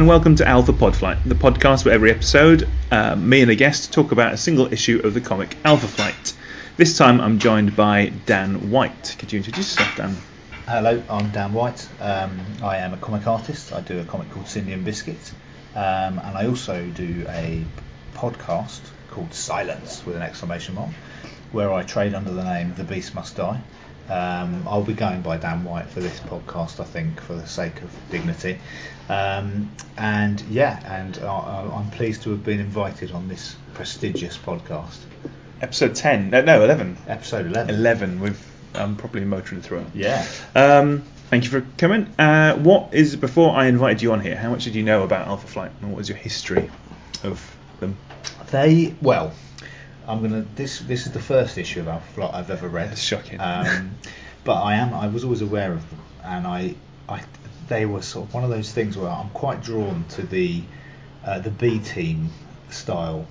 And welcome to Alpha Podflight, the podcast where every episode, uh, me and a guest talk about a single issue of the comic Alpha Flight. This time I'm joined by Dan White. Could you introduce yourself, Dan? Hello, I'm Dan White. Um, I am a comic artist. I do a comic called Cindy and Biscuit, um, and I also do a podcast called Silence with an exclamation mark, where I trade under the name The Beast Must Die. Um, I'll be going by Dan White for this podcast, I think, for the sake of dignity. Um, and yeah, and I, I'm pleased to have been invited on this prestigious podcast, Episode 10. No, no 11. episode 11. 11. We've, I'm probably motoring through it. Yeah. Um, thank you for coming. Uh, what is, before I invited you on here, how much did you know about Alpha Flight and what was your history of them? They well, I'm gonna. This this is the first issue of Alpha I've ever read. That's shocking. Um, but I am. I was always aware of them, and I, I, they were sort of one of those things where I'm quite drawn to the, uh, the B team style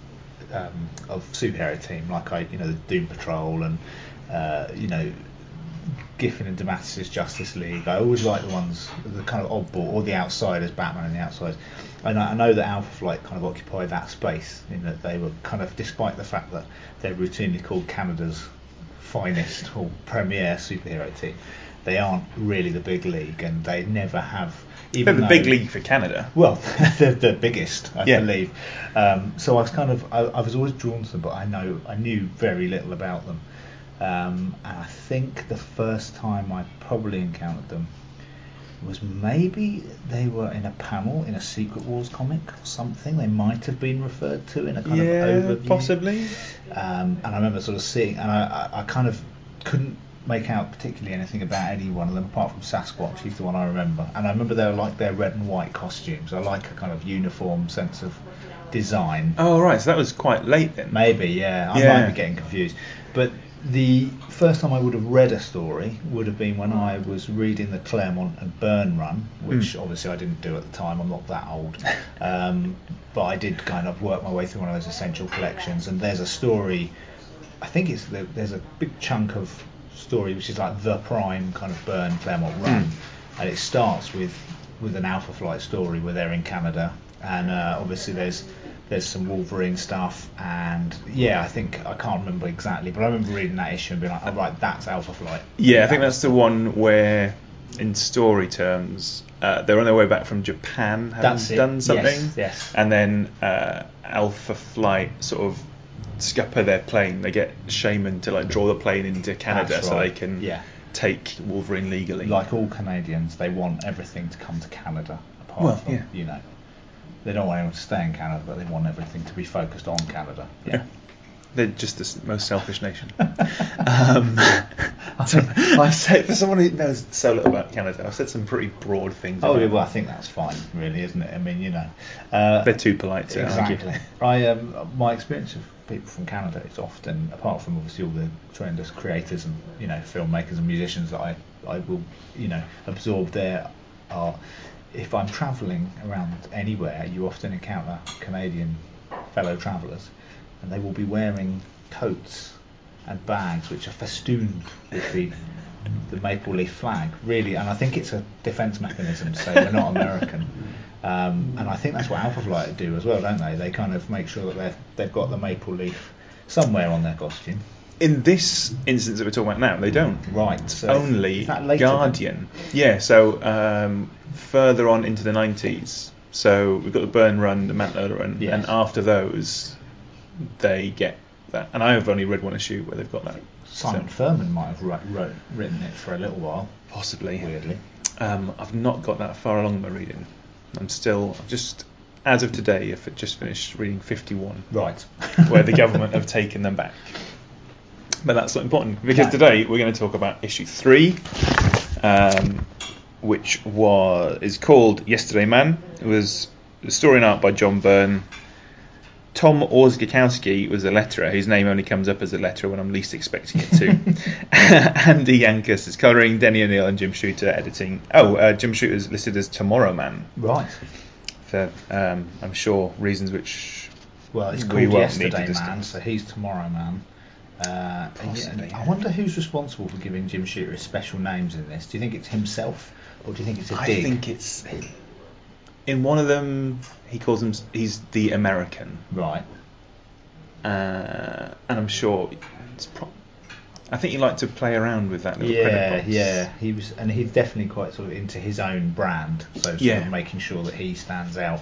um, of superhero team, like I, you know, the Doom Patrol and, uh, you know. Giffen and DeMatteis' Justice League. I always like the ones, the kind of oddball, or the outsiders, Batman and the outsiders. And I, know that Alpha Flight kind of occupy that space in that they were kind of, despite the fact that they're routinely called Canada's finest or premier superhero team, they aren't really the big league, and they never have. They're the big league for Canada. well, they're the biggest, I Yeah. believe. Um, so I was kind of, I, I was always drawn to them, but I know, I knew very little about them. Um, and I think the first time I probably encountered them was maybe they were in a panel in a Secret Wars comic or something. They might have been referred to in a kind yeah, of overview. possibly. Um, and I remember sort of seeing, and I, I, I kind of couldn't make out particularly anything about any one of them apart from Sasquatch. He's the one I remember, and I remember they were like their red and white costumes. I like a kind of uniform sense of design. Oh, right, so that was quite late then. Maybe, yeah, I Yeah. might be getting confused, but. The first time I would have read a story would have been when I was reading the Claremont and Byrne run, which Mm. obviously I didn't do at the time. I'm not that old, um, but I did kind of work my way through one of those essential collections. And there's a story, I think it's the, there's a big chunk of story which is like the prime kind of Byrne Claremont run, Mm. and it starts with with an Alpha Flight story where they're in Canada, and uh, obviously there's there's some Wolverine stuff, and yeah, I think I can't remember exactly, but I remember reading that issue and being like, oh right, that's Alpha Flight. Yeah, I think that's the one where, in story terms, uh, they're on their way back from Japan, having That's done something, yes. and then uh, Alpha Flight sort of scupper their plane. They get Shaman to like draw the plane into Canada That's so they can Yeah. take Wolverine legally. Like all Canadians, they want everything to come to Canada, apart Well, from yeah. you know. They don't want anyone to stay in Canada, but they want everything to be focused on Canada. Yeah. They're just the most selfish nation. um, I say for someone who knows so little about Canada, I've said some pretty broad things. Oh, yeah, well, I think that's fine, really, isn't it? I mean, you know. Uh, they're too polite to exactly. argue. I um, my experience of people from Canada is often, apart from obviously all the tremendous creators and you know filmmakers and musicians that I I will you know absorb there are. If I'm travelling around anywhere, you often encounter Canadian fellow travellers, and they will be wearing coats and bags which are festooned with the the maple leaf flag. Really, and I think it's a defence mechanism so we're not American. Um, and I think that's what Alpha Flight do as well, don't they? They kind of make sure that they've got the maple leaf somewhere on their costume. In this instance that we're talking about now, they don't. Right. So Only later then? Guardian. Yeah, so um, further on into the 90s. So we've got the Byrne Run, the Mantlo Run, Yes. and after those, they get that. And I have only read one issue where they've got that. Simon So, Furman might have wrote, wrote, written it for a little while. possibly. Weirdly. Um, I've not got that far along my reading. I'm still I've just, as of today, I've just finished reading 51, Right. where the government have taken them back. But that's not important because No. today we're going to talk about issue three, um, which was is called Yesterday Man. It was a story and art by John Byrne. Tom Orzechowski was a letterer. His name only comes up as a letterer when I'm least expecting it to. Andy Yanchus is colouring, Denny O'Neil and Jim Shooter editing. Oh, uh, Jim Shooter is listed as Tomorrow Man right. for um, I'm sure reasons which Well, it's We called won't need to Yesterday. Man, so he's Tomorrow Man. Uh, Possibly, yeah, I wonder who's responsible for giving Jim Shooter his special names in this. Do you think it's himself, or do you think it's a I dig? think it's in one of them, he calls him he's the American, Right. uh, and I'm sure. It's pro- I think he like to play around with that little Yeah, credit box. yeah. He was, and he's definitely quite sort of into his own brand. So sort Yeah. of making sure that he stands out.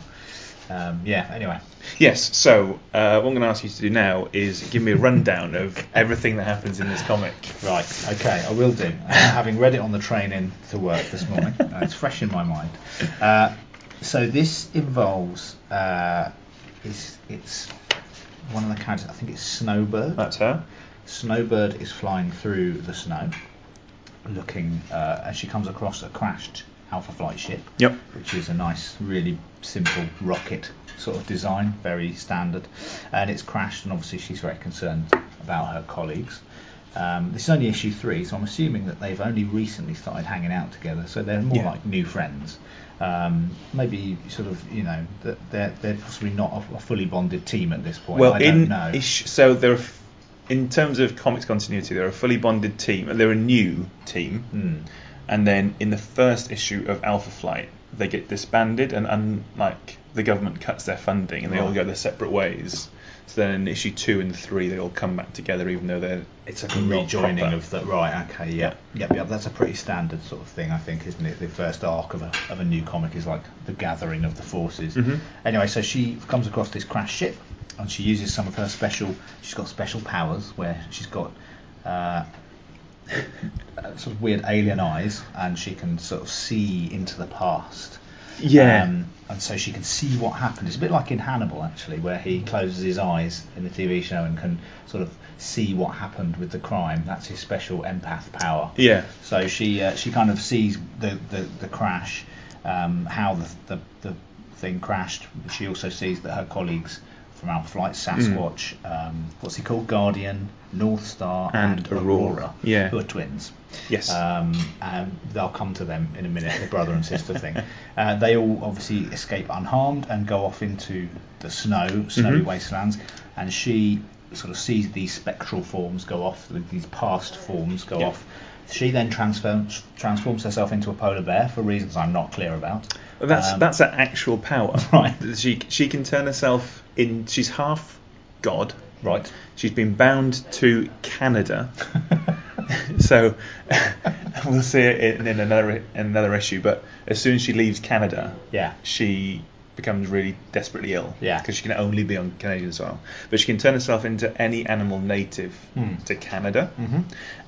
Um, yeah. Anyway. Yes. So uh, what I'm going to ask you to do now is give me a rundown of everything that happens in this comic. Right. Okay. I will do. Uh, having read it on the train in to work this morning, uh, it's fresh in my mind. Uh, so this involves. Uh, it's, it's one of the characters. I think it's Snowbird. That's her. Snowbird is flying through the snow, looking uh, as she comes across a crashed Alpha Flight ship, Yep. which is a nice, really simple rocket sort of design, very standard. And it's crashed, and obviously she's very concerned about her colleagues. Um, this is only issue three, so I'm assuming that they've only recently started hanging out together, so they're more Yeah. like new friends. Um, maybe sort of, you know, that they're they're possibly not a, fully bonded team at this point. Well, I don't in know. ish, so they're in terms of comics continuity, they're a fully bonded team. They're a new team, Hmm. And then in the first issue of Alpha Flight, they get disbanded, and unlike the government cuts their funding, and they all go their separate ways. So then in issue two and three, they all come back together, even though they're It's like a rejoining proper. of the right. Okay, yeah, yep, yep. That's a pretty standard sort of thing, I think, isn't it? The first arc of a of a new comic is like the gathering of the forces. Mhm. Anyway, so she comes across this crash ship, and she uses some of her special. She's got special powers where she's got. Uh, sort of weird alien eyes, and she can sort of see into the past. Yeah. Um, and so she can see what happened. It's a bit like in Hannibal, actually, where he closes his eyes in the TV show and can sort of see what happened with the crime. That's his special empath power. yeah, So she uh, she kind of sees the the, the crash, um, how the, the the thing crashed. She also sees that her colleagues from Alpha Flight, Sasquatch, um, what's he called, Guardian, North Star, And and, Aurora. Aurora, Yeah. who are twins. yes, Um, and they'll come to them in a minute, the brother and sister thing. Uh, they all obviously escape unharmed and go off into the snow, snowy Mhm. wastelands, and she sort of sees these spectral forms go off, these past forms go Yeah. off. She then transforms transforms herself into a polar bear for reasons I'm not clear about. Well, that's Um, that's an actual power. Right. She she can turn herself in. She's half god. Right. She's been bound to Canada. so we'll see it in, in another in another issue. But as soon as she leaves Canada, Yeah. she becomes really desperately ill. Yeah. Because she can only be on Canadian soil. But she can turn herself into any animal native Hmm. to Canada. Mhm.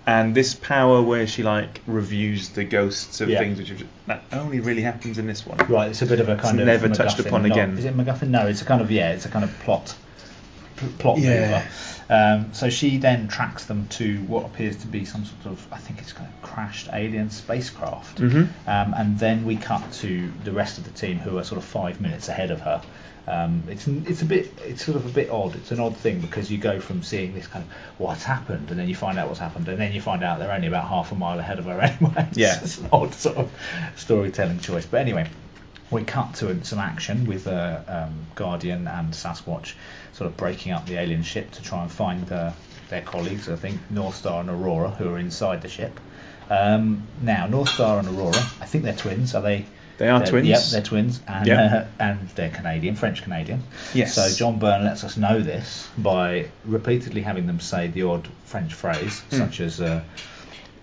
And this power where she like reviews the ghosts of Yeah. things which have, that only really happens in this one. Right, it's a bit of a kind It's of never touched MacGuffin. upon Not- again. Is it MacGuffin? No, it's a kind of yeah, it's a kind of plot pl- plot Yeah. mover. Um, so she then tracks them to what appears to be some sort of I think it's kind of crashed alien spacecraft. Mm-hmm. Um, and then we cut to the rest of the team who are sort of five minutes ahead of her. Um, it's it's a bit it's sort of a bit odd. It's an odd thing because you go from seeing this kind of what's happened, and then you find out what's happened, and then you find out they're only about half a mile ahead of her anyway. Yeah. it's an odd sort of storytelling choice. But anyway, we cut to some action with uh, um, Guardian and Sasquatch sort of breaking up the alien ship to try and find uh, their colleagues. I think North Star and Aurora, who are inside the ship. Um, now, North Star and Aurora, I think they're twins. Are they? They are twins. Yep, they're twins, and Yep. uh, and they're Canadian, French Canadian. Yes. So John Byrne lets us know this by repeatedly having them say the odd French phrase, Hmm. such as uh,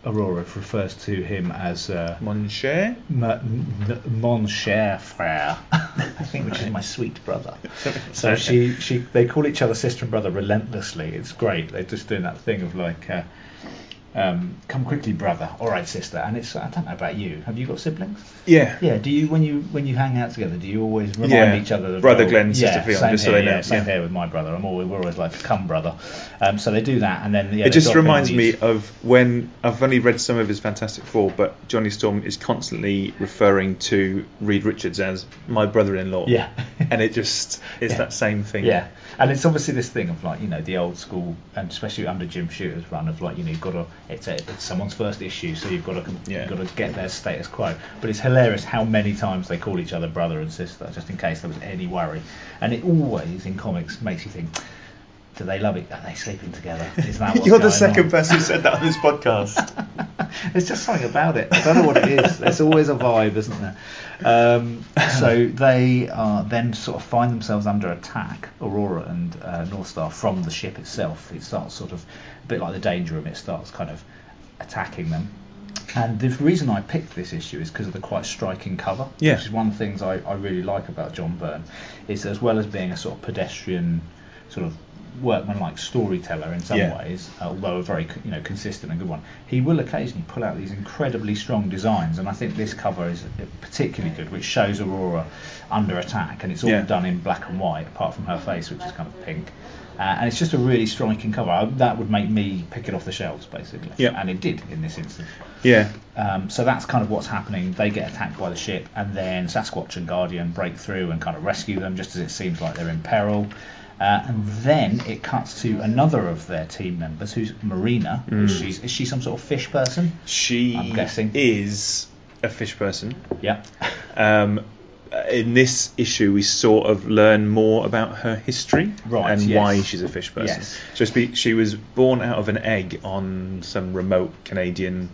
Aurora refers to him as. Uh, Mon cher. Ma- n- mon cher frère, which is my sweet brother. So she, she, they call each other sister and brother relentlessly. It's great. They're just doing that thing of like, uh, um, come quickly, brother. All right, sister. And it's I don't know about you. Have you got siblings? Yeah. Yeah. Do you when you when you hang out together? Do you always remind Yeah. each other? Of Brother Glenn, sister yeah, Fiona, same just so they know, Yeah, same yeah. here with my brother. I'm always we're always like come brother. Um, so they do that, and then yeah, it just reminds me of when I've only read some of his Fantastic Four, but Johnny Storm is constantly referring to Reed Richards as my brother-in-law. Yeah. and it just is Yeah. that same thing. Yeah, and it's obviously this thing of like you know the old school, and especially under Jim Shooter's run of like you know you've got to it's, a, it's someone's first issue, so you've got to Yeah. you've got to get their status quo. But it's hilarious how many times they call each other brother and sister, just in case there was any worry. And it always in comics makes you think. Do they love it? Are they sleeping together? Is that You're the second on? person who said that on this podcast. There's just something about it. I don't know what it is. There's always a vibe, isn't there? Um, so they uh, then sort of find themselves under attack, Aurora and uh, North Star, from the ship itself. It starts sort of a bit like the Danger Room. It starts kind of attacking them. And the reason I picked this issue is because of the quite striking cover, Yeah. which is one of the things I, I really like about John Byrne, is as well as being a sort of pedestrian, sort of workman-like storyteller in some Yeah. ways, uh, although a very you know consistent and good one, he will occasionally pull out these incredibly strong designs, and I think this cover is particularly good, which shows Aurora under attack, and it's all Yeah. done in black and white, apart from her face, which is kind of pink. Uh, and it's just a really striking cover. I, that would make me pick it off the shelves, basically. Yeah. And it did in this instance. yeah. Um, so that's kind of what's happening. They get attacked by the ship, and then Sasquatch and Guardian break through and kind of rescue them, just as it seems like they're in peril. Uh, and then it cuts to another of their team members, who's Marina. Mm. She's, is she some sort of fish person? She I'm guessing. is a fish person. Yeah. Um, in this issue, we sort of learn more about her history Right, and yes. why she's a fish person. Yes. So she, she was born out of an egg on some remote Canadian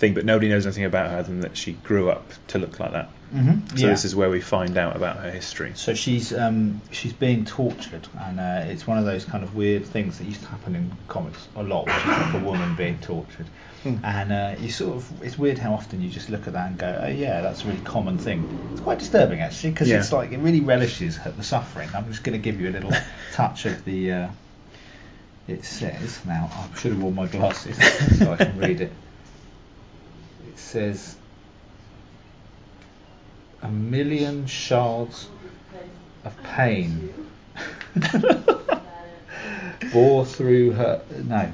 thing, but nobody knows anything about her other than that she grew up to look like that. Mm-hmm. So this is where we find out about her history. So she's um, she's being tortured, and uh, it's one of those kind of weird things that used to happen in comics a lot, which is like a woman being tortured. Hmm. And uh, you sort of, it's weird how often you just look at that and go, oh yeah, that's a really common thing. It's quite disturbing actually, because Yeah. it's like it really relishes at the suffering. I'm just going to give you a little touch of the. Uh, it says now I should have worn my glasses so I can read it. It says a million shards of pain bore through her. No,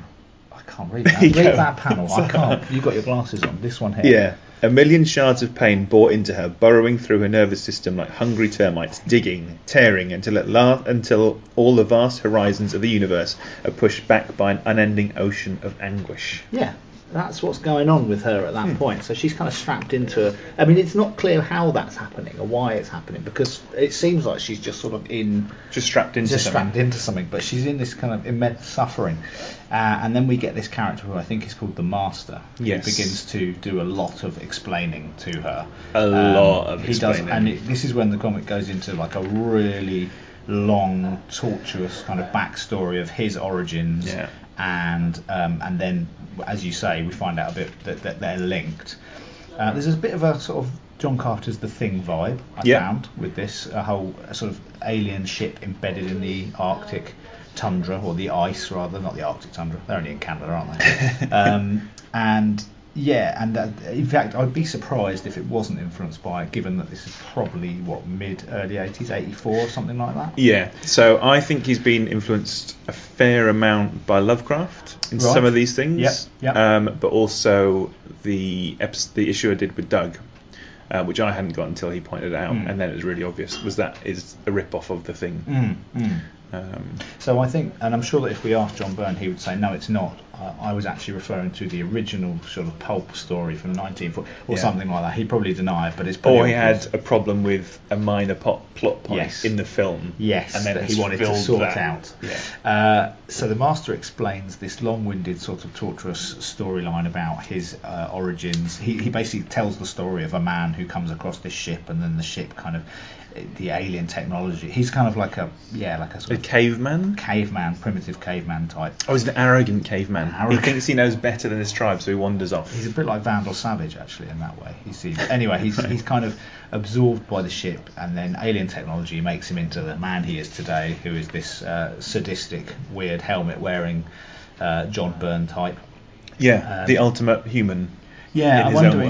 I can't read that. Read that panel. I can't. You've got your glasses on. This one here. Yeah. A million shards of pain bore into her, burrowing through her nervous system like hungry termites, digging, tearing until at last, until all the vast horizons of the universe are pushed back by an unending ocean of anguish. Yeah, that's what's going on with her at that Hmm. point. So she's kind of strapped into. I mean, it's not clear how that's happening or why it's happening because it seems like she's just sort of in Just strapped into just something. strapped into something, but she's in this kind of immense suffering. Uh, and then we get this character who I think is called the Master. Yes. Who begins to do a lot of explaining to her. Um, A lot of he does, and it, this is when the comic goes into like a really long, tortuous kind of backstory of his origins. Yeah. And um, and then, as you say, we find out a bit that, that they're linked. Uh, there's a bit of a sort of John Carpenter's The Thing vibe I Yeah. found with this a whole sort of alien ship embedded in the Arctic tundra or the ice rather, not the Arctic tundra. They're only in Canada, aren't they? um, and yeah, and uh, in fact, I'd be surprised if it wasn't influenced by, given that this is probably what mid early 80s, 84 or something like that. Yeah, so I think he's been influenced a fair amount by Lovecraft in Right. some of these things. Yep, yep. Um, but also the episode, the issue I did with Doug, uh, which I hadn't got until he pointed out, Mm. and then it was really obvious. Was that is a rip off of the thing? Mm, mm. Um, So I think, and I'm sure that if we asked John Byrne, he would say, no, it's not. I, I was actually referring to the original sort of pulp story from 1940 or Yeah. something like that. He'd probably deny it, but it's pretty or he had a problem with a minor plot point Yes. in the film. Yes, and then he wanted to sort that. out. Yeah. Uh, so the master explains this long-winded sort of torturous storyline about his uh, origins. He, he basically tells the story of a man who comes across this ship, and then the ship kind of the alien technology. He's kind of like a yeah, like a A sort of caveman. caveman, primitive caveman type. Oh, he's an arrogant caveman. Arrogant. He thinks he knows better than his tribe, so he wanders off. He's a bit like Vandal Savage, actually, in that way. He seems. Anyway, he's he's kind of absorbed by the ship, and then alien technology makes him into the man he is today, who is this uh, sadistic, weird helmet-wearing uh, John Byrne type. yeah, Um, the ultimate human. Yeah, I'm wondering.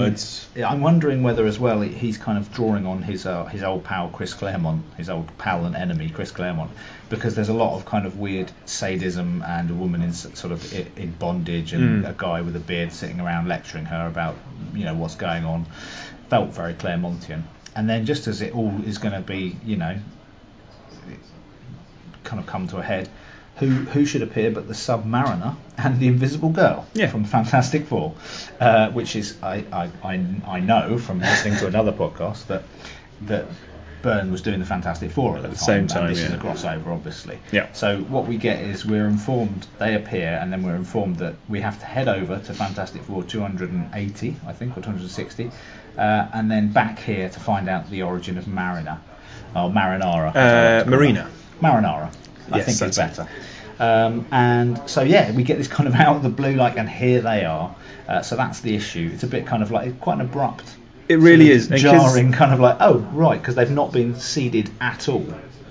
I'm wondering whether as well he's kind of drawing on his uh, his old pal Chris Claremont, his old pal and enemy Chris Claremont, because there's a lot of kind of weird sadism and a woman in sort of in bondage and Mm. a guy with a beard sitting around lecturing her about you know what's going on. Felt very Claremontian, and then just as it all is going to be you know kind of come to a head. Who, who should appear but the Submariner and the Invisible Girl Yeah. from Fantastic Four, uh, which is I, I, I, I know from listening to another podcast that that Byrne was doing the Fantastic Four at the, the time, same time, this is a crossover, obviously. Yeah. So what we get is we're informed they appear, and then we're informed that we have to head over to Fantastic Four 280, I think, or 260, uh, and then back here to find out the origin of Mariner, or Marinara. as I like Uh, Marina. Marinara. I Yes, think is better. Um, and so yeah, we get this kind of out of the blue, like, and here they are. Uh, so that's the issue. It's a bit kind of like quite an abrupt. It really sort is. of and 'cause- jarring, kind of like oh right, because they've not been seeded at all.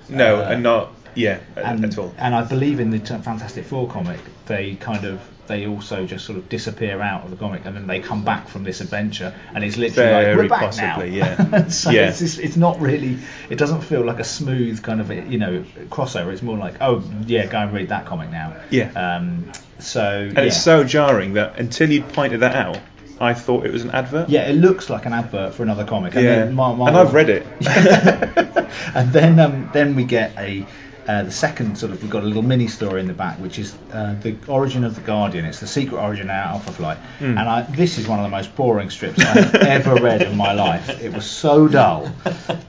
No, Uh, and not yeah and, at all. and I believe in the Fantastic Four comic, they kind of they also just sort of disappear out of the comic, and then they come back from this adventure, and it's literally like Very we're back possibly, now. yeah. so Yeah. it's, just, it's not really. It doesn't feel like a smooth kind of you know crossover. It's more like oh yeah, go and read that comic now. Yeah. Um. So And yeah. it's so jarring that until you pointed that out, I thought it was an advert. yeah, it looks like an advert for another comic. And Yeah. then Mar- Mar- and I've read it. and then um, then we get a uh, the second sort of we've got a little mini story in the back which is uh, the origin of the Guardian. It's the secret origin of Alpha Flight, Hmm. and I, this is one of the most boring strips I've ever read in my life. It was so dull.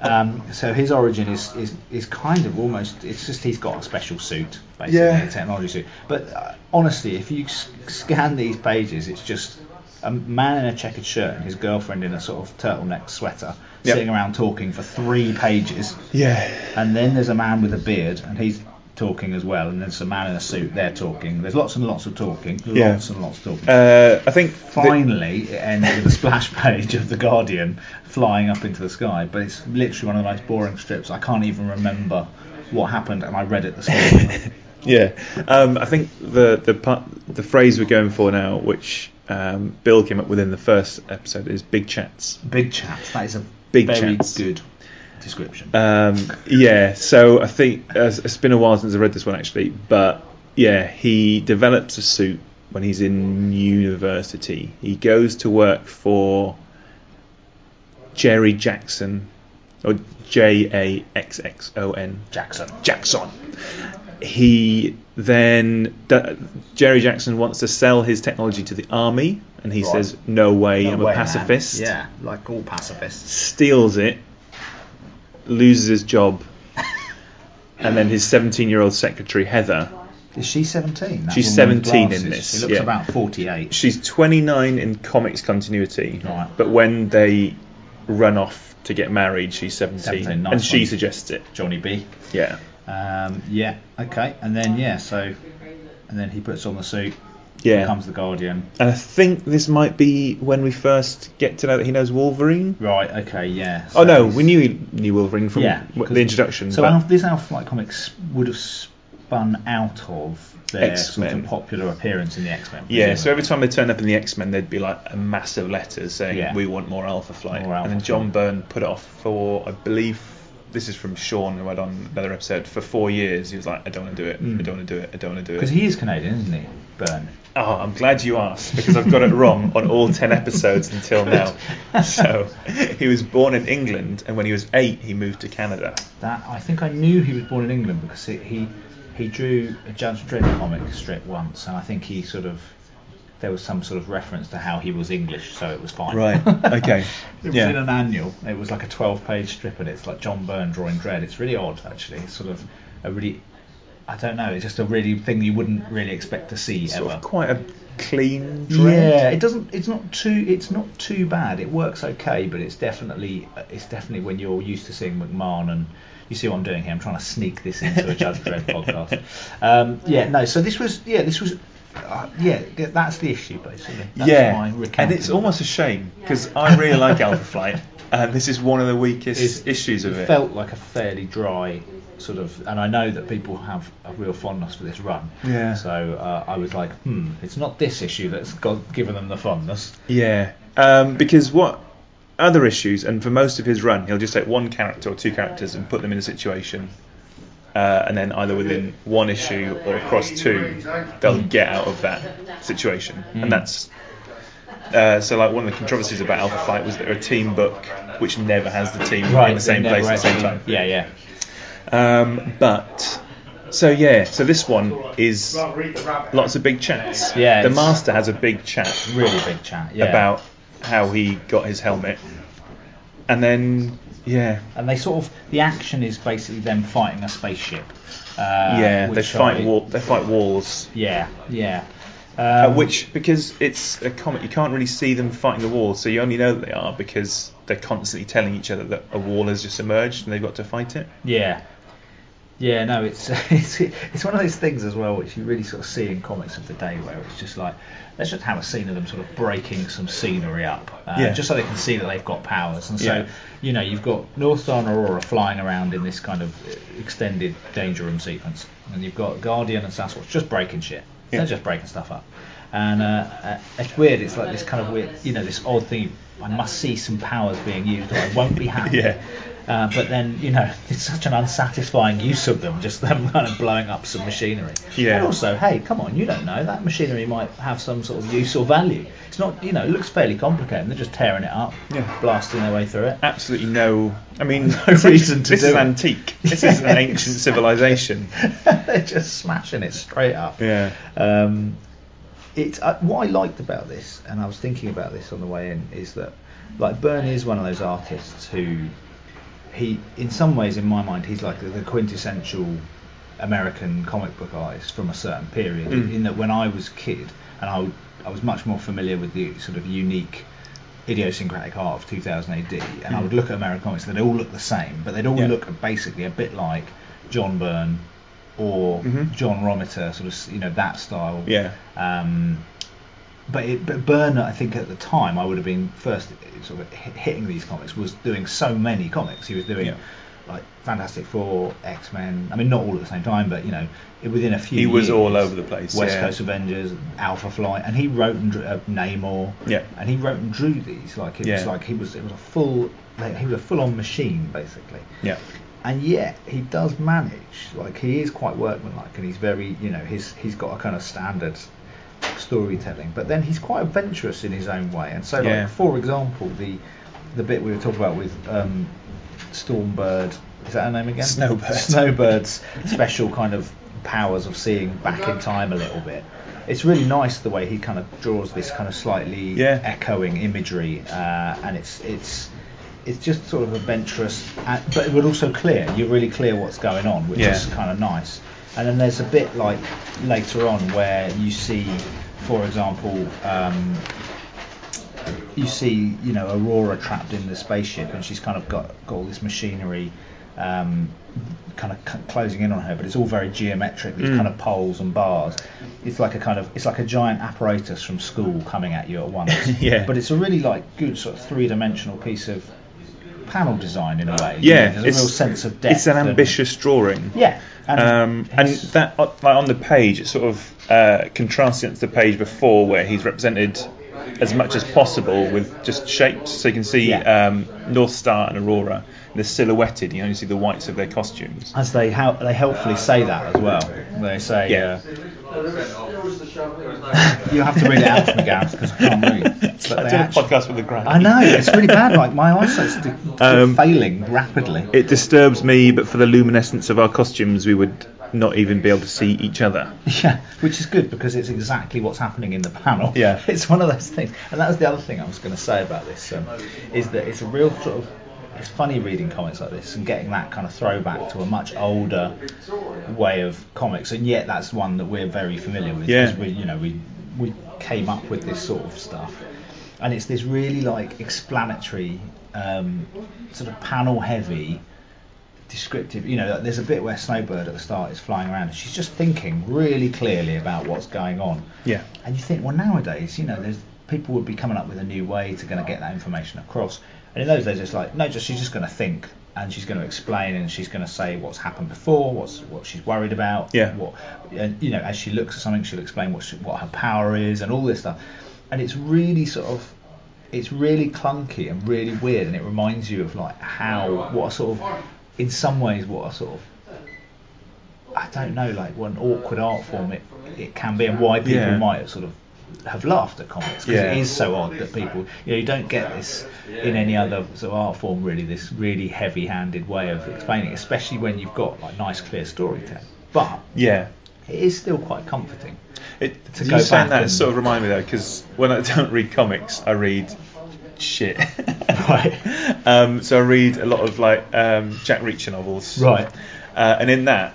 Um, so his origin is, is is kind of almost it's just he's got a special suit basically Yeah. a technology suit. But uh, honestly, if you scan these pages, it's just a man in a checkered shirt and his girlfriend in a sort of turtleneck sweater Yep. sitting around talking for three pages. yeah. And then there's a man with a beard, and he's talking as well. And there's a man in a suit, they're talking. There's lots and lots of talking. Yeah. Lots and lots of talking. Uh, I think Finally, it ends with a splash page of the Guardian flying up into the sky. But it's literally one of the most boring strips. I can't even remember what happened, and I read it this morning. Yeah, um, I think the the part, the phrase we're going for now, which um, Bill came up with in the first episode, is big chats. Big chats. That is a Big very chats. good description. Um, yeah, so I think uh, it's been a while since I read this one actually, but yeah, he develops a suit when he's in university. He goes to work for Jerry Jackson, or J A X X O N Jackson. Jackson. He then d- Jerry Jackson wants to sell his technology to the army, and he Right. says, "No way, No I'm way, a man. pacifist." Yeah, like all pacifists. Steals it, loses his job, and then his 17-year-old secretary Heather. Is she 17? That She's 17 in this, She looks yeah. about 48. She's 29 in comics continuity, Right. but when they run off to get married, she's 17, 17, nice and she suggests it. Johnny B. Yeah. Um, yeah, okay. And then, yeah, so. And then he puts on the suit. Yeah. Becomes the Guardian. And I think this might be when we first get to know that he knows Wolverine. Right, okay, yeah. Oh no, we knew he knew Wolverine from Yeah, the introduction. So Alpha, this Alpha Flight comics would have spun out of their X-Men. of popular appearance in the X Men. yeah, so every time they turned up in the X Men, there'd be like a massive letters saying Yeah. we want more Alpha Flight, More Alpha and then John Flight. Byrne put it off for I believe this is from Sean who had on another episode for four years. He was like, I don't want to do it, Mm. I don't want to do it, I don't want to do it. Because he is Canadian, isn't he? Byrne. Oh, I'm glad you asked because I've got it wrong on all ten episodes until now. So he was born in England, and when he was eight, he moved to Canada. That I think I knew he was born in England because he he, he drew a Judge Dredd comic strip once, and I think he sort of there was some sort of reference to how he was English, so it was fine. Right, okay, it was in an annual. It was like a 12-page strip, and it's like John Byrne drawing Dredd. It's really odd, actually. It's sort of a really, I don't know. It's just a really thing you wouldn't really expect to see Sort ever. of quite a clean. Dredd. Yeah, it doesn't. It's not too. It's not too bad. It works okay, but it's definitely. It's definitely when you're used to seeing McMahon and. You see what I'm doing here? I'm trying to sneak this into a Judge Dredd podcast. Um, yeah, no. So this was. Yeah, this was. Uh, yeah, that's the issue basically. That's yeah, my and it's almost a shame because I really like Alpha Flight, and this is one of the weakest It's- issues of it. felt like a fairly dry sort of, and I know that people have a real fondness for this run. Yeah. So uh, I was like, hmm, it's not this issue that's got, given them the fondness. Yeah, um, because what other issues, and for most of his run, he'll just take one character or two characters and put them in a situation, uh, and then either within one issue or across two, they'll get out of that situation, Mm. and that's. Uh, so, like one of the controversies about Alpha Flight was that they're a team book which never has the team in the same place at the same time. Yeah, yeah. Um, but so yeah, so this one is lots of big chats. Yeah, the master has a big chat Really big chat. Yeah. about how he got his helmet, and then Yeah. and they sort of the action is basically them fighting a spaceship. Uh, yeah, they fight I- wall, they fight walls. Yeah, yeah. Uh, Um, which because it's a comic, you can't really see them fighting the walls, so you only know that they are because they're constantly telling each other that a wall has just emerged and they've got to fight it. Yeah. Yeah, no, it's it's it's one of those things as well which you really sort of see in comics of the day where it's just like let's just have a scene of them sort of breaking some scenery up, uh, Yeah. just so they can see that they've got powers. And so Yeah. you know you've got North Star and Aurora flying around in this kind of uh, extended danger room sequence, and you've got Guardian and Sasquatch just breaking shit. Yeah. They're just breaking stuff up, and uh, uh, it's weird. It's like this kind of weird, you know, this odd thing. I must see some powers being used, or I won't be happy. Yeah. Uh, but then, you know, it's such an unsatisfying use of them, just them kind of blowing up some machinery. Yeah. And also, hey, come on, you don't know. That machinery might have some sort of use or value. It's not, you know, it looks fairly complicated. They're just tearing it up, Yeah. blasting their way through it. Absolutely no. I mean, No reason to this do is it. antique. This is an ancient civilization. They're just smashing it straight up. Yeah. Um, it's uh, what I liked about this, and I was thinking about this on the way in, is that like Byrne is one of those artists who he, in some ways, in my mind, he's like the quintessential American comic book artist from a certain period. Mm. In that when I was a kid, and I, I was much more familiar with the sort of unique idiosyncratic art of 2000 AD, and I Mm. would look at American comics, they'd all look the same, but they'd all Yeah. look basically a bit like John Byrne or Mhm. John Romita, sort of you know that style. Yeah. Um, but it, but Byrne, I think at the time, I would have been first sort of hitting these comics was doing so many comics. He was doing Yeah. like Fantastic Four, X Men. I mean, not all at the same time, but you know, within a few. He was years, all over the place, West yeah. Coast Avengers, Alpha Flight, and he wrote and drew uh, Namor. Yeah. And he wrote and drew these like it was like he was it was a full like, he was a full on machine basically Yeah. and yet he does manage like he is quite workmanlike and he's very you know he's he's got a kind of standard storytelling but then he's quite adventurous in his own way and so Yeah. like for example the the bit we were talking about with um, Stormbird is that her name again Snowbird. Snowbird's special kind of powers of seeing back in time a little bit it's really nice the way he kind of draws this kind of slightly Yeah. echoing imagery uh, and it's it's it's just sort of adventurous, and, but but also clear. You're really clear what's going on, which Yeah. is kind of nice. And then there's a bit like later on where you see, for example, um, you see you know Aurora trapped in the spaceship, and she's kind of got got all this machinery. Um, kind of c- closing in on her, but it's all very geometric. These Mm. kind of poles and bars. It's like a kind of it's like a giant apparatus from school coming at you at once. Yeah. But it's a really like good sort of three dimensional piece of panel design in a way. Yeah. there's a real sense of depth. It's an and- ambitious drawing. yeah. And, um, and that uh, like on the page, it sort of uh, contrasts against the page before, where he's represented as much as possible with just shapes. So you can see Yeah. um, North Star and Aurora. They're silhouetted. You only see the whites of their costumes. as they hel- they helpfully say that as well. They say Yeah. uh, you have to read it out for me, Gareth, because I can't read. It's But like they doing a actually- podcast with the grand. I know it's really bad. Like my eyesight's d- Um, failing rapidly. It disturbs me, but for the luminescence of our costumes, we would not even be able to see each other. Yeah, which is good because it's exactly what's happening in the panel. Yeah. it's one of those things, and that was the other thing I was going to say about this um, is that it's a real sort of it's funny reading comics like this and getting that kind of throwback to a much older way of comics, and yet that's one that we're very familiar with. Yeah. we, you know, we we came up with this sort of stuff, and it's this really like explanatory, um, sort of panel heavy descriptive. You know, there's a bit where Snowbird at the start is flying around and she's just thinking really clearly about what's going on. Yeah. And you think, well, nowadays, you know, there's people would be coming up with a new way to going to get that information across. And in those days, it's like, no, just she's just going to think and she's going to explain and she's going to say what's happened before, what's what she's worried about. Yeah. What, and you know, as she looks at something, she'll explain what she, what her power is and all this stuff. And it's really sort of it's really clunky and really weird, and it reminds you of like how what a sort of, in some ways, what a sort of, I don't know, like what an awkward art form it it can be, and why people Yeah. might sort of have laughed at comics because Yeah. it is so odd that people, you know, you don't get this in any other sort of art form really. This really heavy-handed way of explaining, it, especially when you've got like nice, clear storytelling. But Yeah. it is still quite comforting. It, To you go saying back that and- sort of remind me though, because when I don't read comics, I read shit. Right. Um, so I read a lot of like um, Jack Reacher novels. Right. Uh, and in that,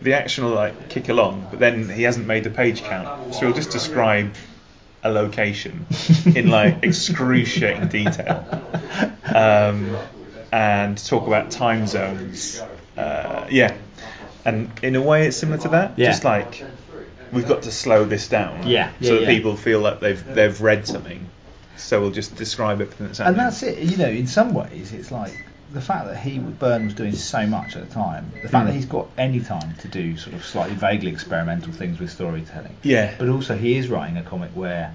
the action will like kick along, but then he hasn't made the page count, so he'll just describe a location in like excruciating detail, um, and talk about time zones. Uh, yeah, and in a way, it's similar to that. Yeah. Just like we've got to slow this down. Yeah, So yeah, that yeah. people feel like they've they've read something. So we'll just describe it that's happening. And that's it. You know, in some ways, it's like the fact that he Byrne was doing so much at the time. The fact Mm. that he's got any time to do sort of slightly vaguely experimental things with storytelling. Yeah. But also, he is writing a comic where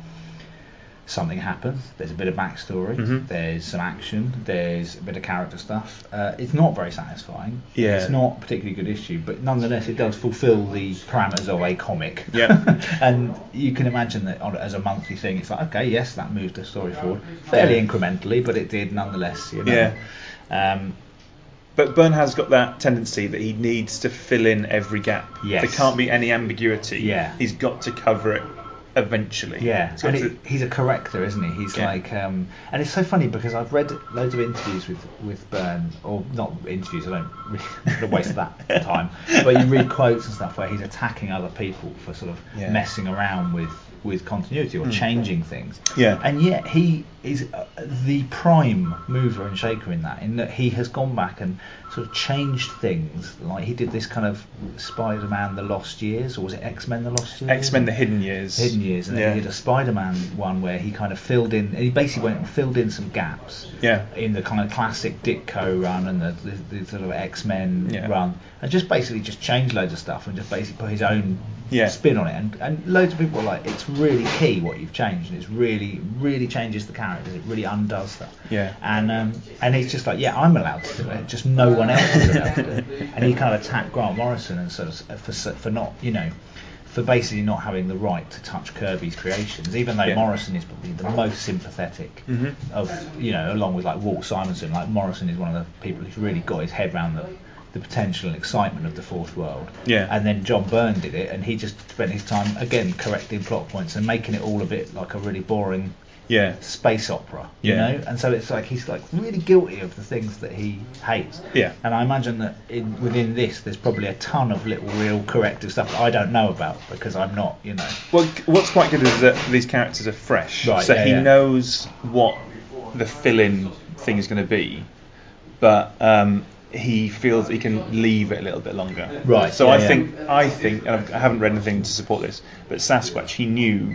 something happens. There's a bit of backstory. Mhm. There's some action. There's a bit of character stuff. Uh, it's not very satisfying. Yeah. It's not a particularly good issue, but nonetheless, it does fulfil the parameters of a comic. Yeah. and you can imagine that on, as a monthly thing, it's like, okay, yes, that moved the story forward fairly incrementally, but it did nonetheless. You know? Yeah. Um, But Byrne has got that tendency that he needs to fill in every gap. Yes. There can't be any ambiguity. Yeah. He's got to cover it eventually. Yeah, He's and it, he's a corrector, isn't he? He's Yeah. like, um, and it's so funny because I've read loads of interviews with with Byrne, or not interviews. I don't really waste that time. But you read quotes and stuff where he's attacking other people for sort of Yeah. messing around with with continuity or Mm. changing things. Yeah. and yet he is uh, the prime mover and shaker in that, in that he has gone back and sort of changed things. Like he did this kind of Spider-Man: The Lost Years, or was it X-Men: The Lost Years? X Men: The Hidden Years. Hidden Years, and then yeah. he did a Spider-Man one where he kind of filled in. He basically went and filled in some gaps Yeah. in the kind of classic Ditko run and the, the, the sort of X-Men Yeah. run, and just basically just changed loads of stuff and just basically put his own Yeah. spin on it. And, and loads of people were like, it's really key what you've changed, and it's really really changes the characters. It really undoes stuff. Yeah. And um, and he's just like, yeah, I'm allowed to do it. Just no one else is allowed to do it. And he kind of attacked Grant Morrison and sort of for for not you know for basically not having the right to touch Kirby's creations, even though Yeah. Morrison is probably the most sympathetic Mhm. of you know, along with like Walt Simonson. Like Morrison is one of the people who's really got his head around the the potential and excitement of the fourth world. Yeah. And then John Byrne did it, and he just spent his time again correcting plot points and making it all a bit like a really boring Yeah. space opera, you Yeah. know. And so it's like he's like really guilty of the things that he hates. Yeah. And I imagine that in within this, there's probably a ton of little real corrective stuff that I don't know about because I'm not, you know. Well, what's quite good is that these characters are fresh, Right, so yeah, he yeah. knows what the fill-in thing is going to be, but um, he feels he can leave it a little bit longer. Right, So yeah, I yeah. think I think and I haven't read anything to support this, but Sasquatch he knew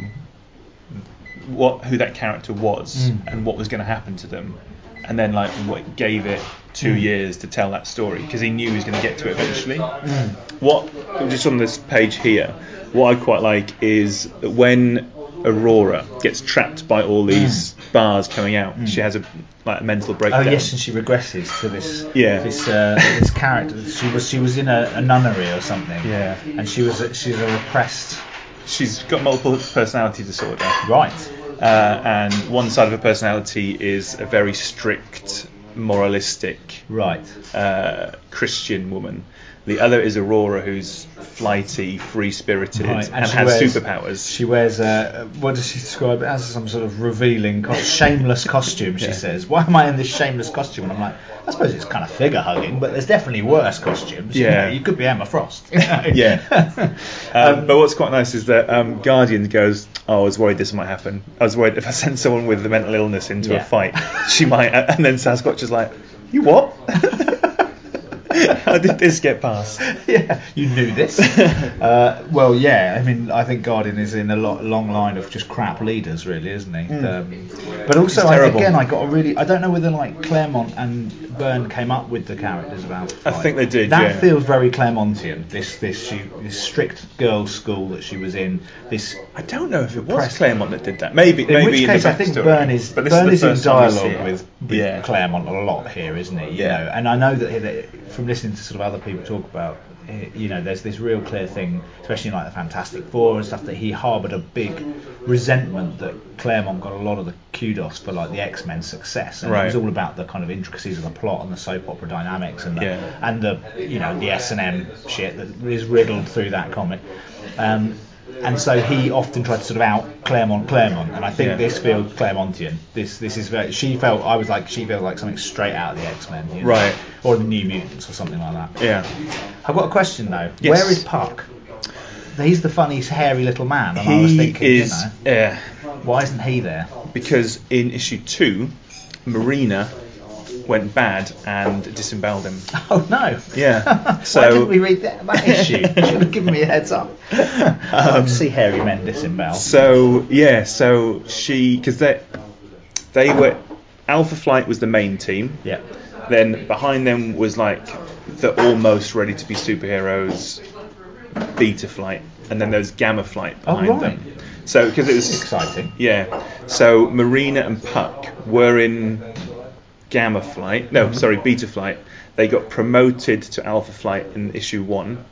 what who that character was Mm. and what was going to happen to them, and then like what gave it two Mm. years to tell that story because he knew he was going to get to it eventually. Mm. What just on this page here, what I quite like is when Aurora gets trapped by all these bars coming out, she has a like a mental Mm. Oh yes, and she regresses to this Yeah. this uh, this character. She was she was in a, a nunnery or something. Yeah. And she was a, she was a repressed. She's got multiple personality disorder. Right. uh, and one side of her personality is a very strict, moralistic Right. uh, Christian woman. The other is Aurora, who's flighty, free-spirited, Right, and, she has wears- superpowers. She wears uh, what does she describe it as? Some sort of revealing, shameless costume. She Yeah. says, "Why am I in this shameless costume?" And I'm like, I suppose it's kind of figure hugging, but there's definitely worse costumes. you Yeah. know, you could be Emma Frost. Yeah. Um, but what's quite nice is that um, Guardian goes, oh, I was worried this might happen. I was worried if I sent someone with a mental illness into Yeah. a fight, she might. And then Sasquatch is like, you what? How did this get past? yeah, you knew this. uh, well, yeah. I mean, I think Guardian is in a lot, long line of just crap leaders, really, isn't he? Um, but also, I, again, I got a really. I don't know whether like Claremont and Byrne came up with the characters about. I think they did, That yeah. feels very Claremontian. This, this, she, this strict girls' school that she was in. This I don't know if it was Press- Claremont that did that. Maybe, In maybe which in case, the I think. Byrne is But this Byrne is, is in dialogue with, with yeah. Claremont a lot here, isn't he? You Yeah. know, and I know that, that from listening to sort of other people talk about, eh, you know, there's this real clear thing, especially in like the Fantastic Four and stuff, that he harboured a big resentment that Claremont got a lot of the kudos for like the X Men success, and it was all about the kind of intricacies of the plot and the soap opera dynamics and the, Yeah. and the you know the S and M shit that is riddled through that comic. Um, and so he often tried to sort of out Claremont Claremont, and I think Yeah. this feels Claremontian. This this is very. She felt I was like she felt like something straight out of the X Men, you know? Right. Or the New Mutants or something like that. Yeah. I've got a question though. Yes. Where is Puck? He's the funny, hairy little man, and I was He thinking, is you know, yeah, why isn't he there? because in issue two, Marina went bad and disemboweled him. Oh no! Yeah, Why so- didn't we read that, that issue? You should have given me a heads up. Um, to see hairy men disembowel. So yeah, so she because they they were Alpha Flight was the main team. yeah. Then behind them was like the almost ready to be superheroes, Beta Flight, and then there's Gamma Flight behind Oh, behind right. them. So because it was Exciting. Yeah. So Marina and Puck were in Gamma Flight. No, sorry, Beta Flight. They got promoted to Alpha Flight in issue one.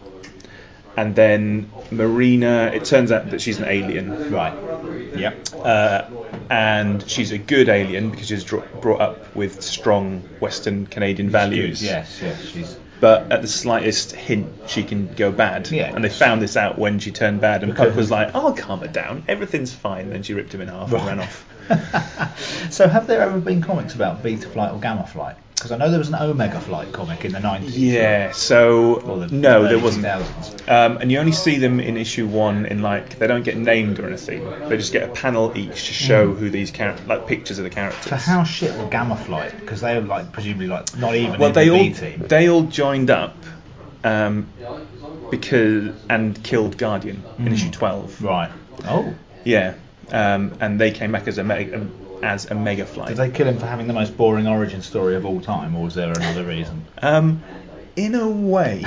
And then Marina, it turns out that she's an alien. Right. Yep. Uh, and she's a good alien because she's brought up with strong Western Canadian values. Yes, yes, she's. But at the slightest hint, she can go bad. Yeah. And they found this out when she turned bad, and Puck was like, "I'll calm her down. Everything's fine." Then she ripped him in half and ran off. so, have there ever been comics about Beta Flight or Gamma Flight? Because I know there was an Omega Flight comic in the 90s. Yeah. So the no, there wasn't. Um, and you only see them in issue one. In like, they don't get named or anything. They just get a panel each to show who these characters, like pictures of the characters. So, how shit were Gamma Flight? Because they were like presumably like not even well, in they the all B team. they all joined up um, because and killed Guardian in Mm. issue twelve. Right. Oh. Yeah, um, and they came back as a me- um, as a mega flight. Did they kill him for having the most boring origin story of all time, or was there another reason? Um, in a way.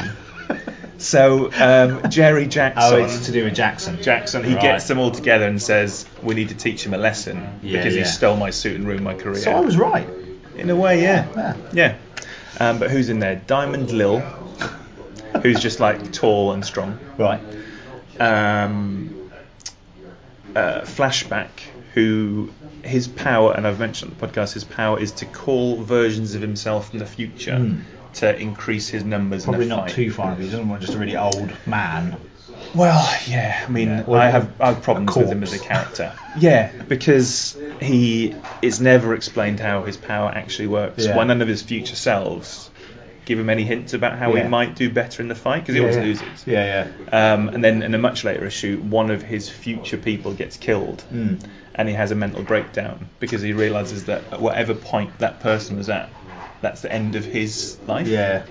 so um, Jerry Jackson. Oh, it's to do with Jackson. Jackson, he Right. gets them all together and says, "We need to teach him a lesson Yeah, because yeah. he stole my suit and ruined my career." So I was right. In a way, yeah, Yeah. yeah. Um, but who's in there? Diamond Lil, who's just like tall and strong. Right. um, uh, Flashback, who his power, and I've mentioned on the podcast, his power is to call versions of himself from the future Hmm. to increase his numbers Probably in not fight. too far. He doesn't want just a really old man. Well, yeah, I mean, Yeah. Or I have I have problems with him as a character. yeah, because he it's never explained how his power actually works. Yeah. Why none of his future selves give him any hints about how Yeah. he might do better in the fight because he always yeah. loses. Yeah, yeah. Um, and then in a much later issue, one of his future people gets killed, Mm. and he has a mental breakdown because he realizes that at whatever point that person was at, that's the end of his life. Yeah.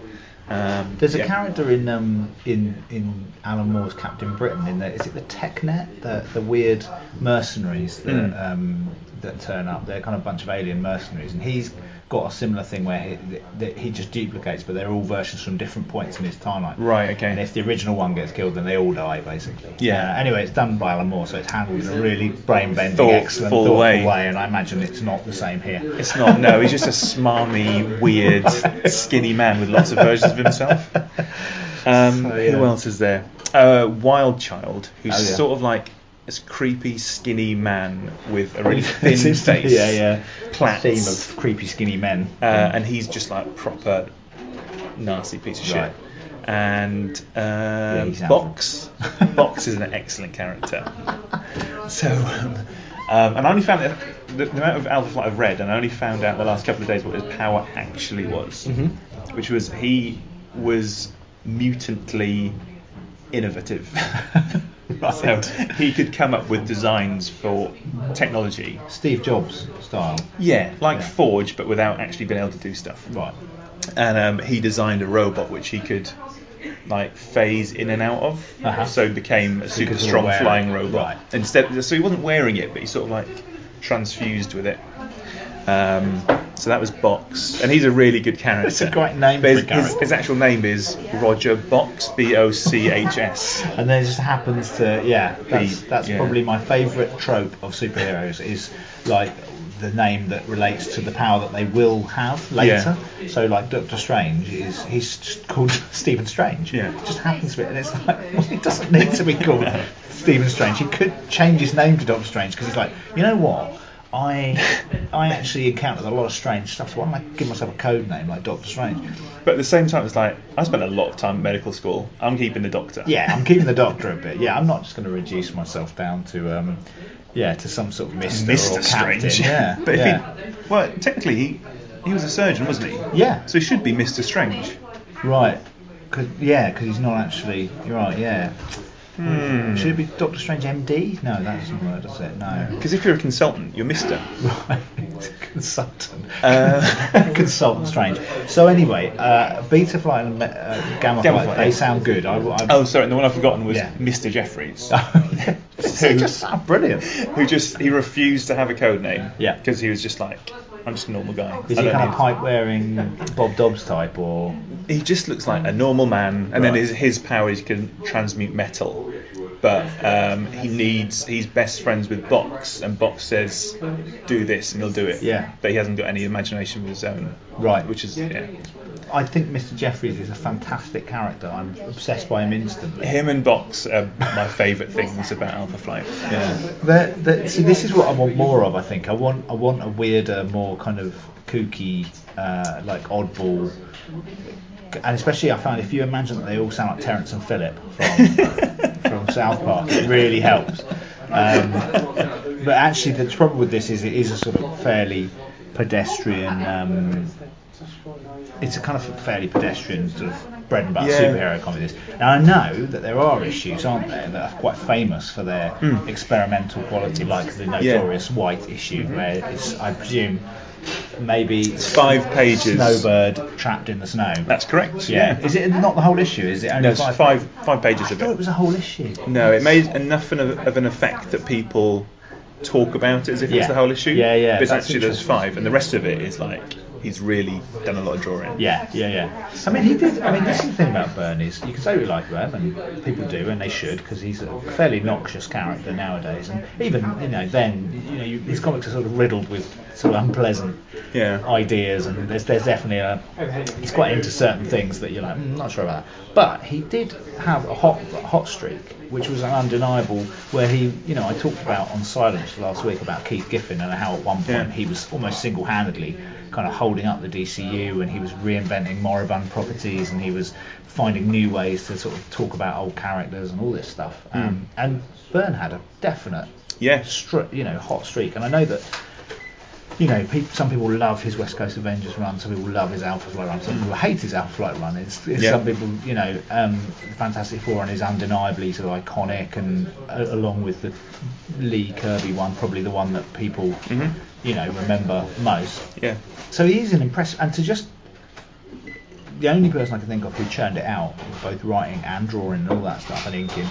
Um, There's a yeah. character in um in in Alan Moore's Captain Britain. In there. Is it the TechNet, the the weird mercenaries that Mm. um that turn up. They're kind of a bunch of alien mercenaries, and he's got a similar thing where he, that he just duplicates, but they're all versions from different points in his timeline. Right. Okay. And if the original one gets killed, then they all die basically. Yeah. Uh, anyway, it's done by Alan Moore, so it's handled in a really brain-bending, Thought- excellent, thoughtful way. way. and I imagine it's not the same here. It's not. No, he's just a smarmy, weird, skinny man with lots of versions of himself. Um, So, yeah. Who else is there? Uh, Wild Child, who's Oh, yeah. sort of like this creepy, skinny man with a really thin It seems to be- face. Yeah, yeah. Plaits. Theme of creepy, skinny men. uh, and he's just like proper nasty piece of Right. shit. And uh, he's. Box, Box is an excellent character. So, um, um, and I only found out the, the amount of Alpha Flight I've read, and I only found out the last couple of days what his power actually was, Mhm. which was he was mutantly innovative. So he could come up with designs for technology. Steve Jobs style. Yeah, like Yeah. Forge, but without actually being able to do stuff Right. and um, he designed a robot which he could like phase in and out of. Uh-huh. So became a So super strong flying robot. Right. Instead, so he wasn't wearing it, but he sort of like transfused with it. Um, so that was Box, and he's a really good character. It's a great name But for his, a character. his, his actual name is Roger Box, B O C H S. And then it just happens to, yeah, that's, that's yeah. probably my favourite trope of superheroes is like the name that relates to the power that they will have later. Yeah. So like Doctor Strange is he's called Stephen Strange. Yeah. It just happens to be, and it's like well, he doesn't need to be called Stephen Strange. He could change his name to Doctor Strange because he's like, you know what? I I actually encountered a lot of strange stuff. So why don't I give myself a code name like Doctor Strange? But at the same time, it's like I spent a lot of time at medical school. I'm keeping the doctor. Yeah, I'm keeping the Doctor a bit. Yeah, I'm not just going to reduce myself down to um, yeah, to some sort of Mister Mr. or Captain. Strange. Yeah, but if yeah. he, well, technically he he was a surgeon, wasn't he? Yeah. So he should be Mr. Strange. Right. Cause, yeah, because he's not actually. You're right. Yeah. Hmm. Should it be Doctor Strange MD? No, that doesn't work, does it? No. Because if you're a consultant, you're Mister. Right, consultant. Uh, consultant strange. So anyway, uh, beta flight and uh, gamma, Gamma flight, flight, they sound good. I, I, Oh, sorry. The one I've forgotten was Yeah. Mr. Jeffries, they just sound brilliant. who just he refused to have a code name. Yeah. Because he was just like, I'm just a normal guy. Is I he don't kind of need- pipe wearing Bob Dobbs type or? He just looks like a normal man, and then Right. his his power is he can transmute metal. But um, he needs he's best friends with Box, and Box says, "Do this," and he'll do it. Yeah. But he hasn't got any imagination of his own. Right. Which is yeah. I think Mr. Jeffries is a fantastic character. I'm obsessed by him instantly. Him and Box are my favourite things about Alpha Flight. Yeah. The, the, see, this is what I want more of. I think I want I want a weirder, more kind of kooky, uh, like oddball. And especially, I found if you imagine that they all sound like Terrence and Phillip from from South Park, it really helps. Um, but actually, the trouble with this is it is a sort of fairly pedestrian. Um, it's a kind of fairly pedestrian sort of bread and butter Yeah. superhero comedy. This. Now I know that there are issues, aren't there, that are quite famous for their Hmm. experimental quality, like the Yeah. notorious White issue, where it's I presume maybe It's five pages. Snowbird trapped in the snow. That's correct. yeah. Yeah. Is it not the whole issue? Is it only No, it's five? five five pages I of thought it it. was a whole issue. No, it made enough of, an effect that people talk about it as if Yeah. it's the whole issue. Yeah, yeah, But it's actually there's five, and the rest of it is like he's really done a lot of drawing. Yeah, yeah, yeah. I mean, he did. I mean, this is the thing about Byrne is you can say we like Byrne, and people do, and they should, because he's a fairly noxious character nowadays. And even you know, then you know, you, his comics are sort of riddled with sort of unpleasant Yeah. ideas, and there's there's definitely a he's quite into certain things that you're like, mm, not sure about that. But he did have a hot a hot streak, which was an undeniable. Where he, you know, I talked about on Silence last week about Keith Giffen and how at one point Yeah. he was almost single-handedly kind of holding up the DCU, and he was reinventing moribund properties, and he was finding new ways to sort of talk about old characters and all this stuff. Um, and Byrne had a definite Yeah. stri- you know, hot streak. And I know that, you know, peop some people love his West Coast Avengers run, some people love his Alpha Flight run, some people hate his Alpha Flight run. It's, it's Yeah. Some people, you know, um, Fantastic Four run is undeniably sort of iconic, and uh, along with the Lee Kirby one, probably the one that people, Mhm. You know, remember most. Yeah. So he is an impressive, and to just the only person I can think of who churned it out, both writing and drawing and all that stuff and inking,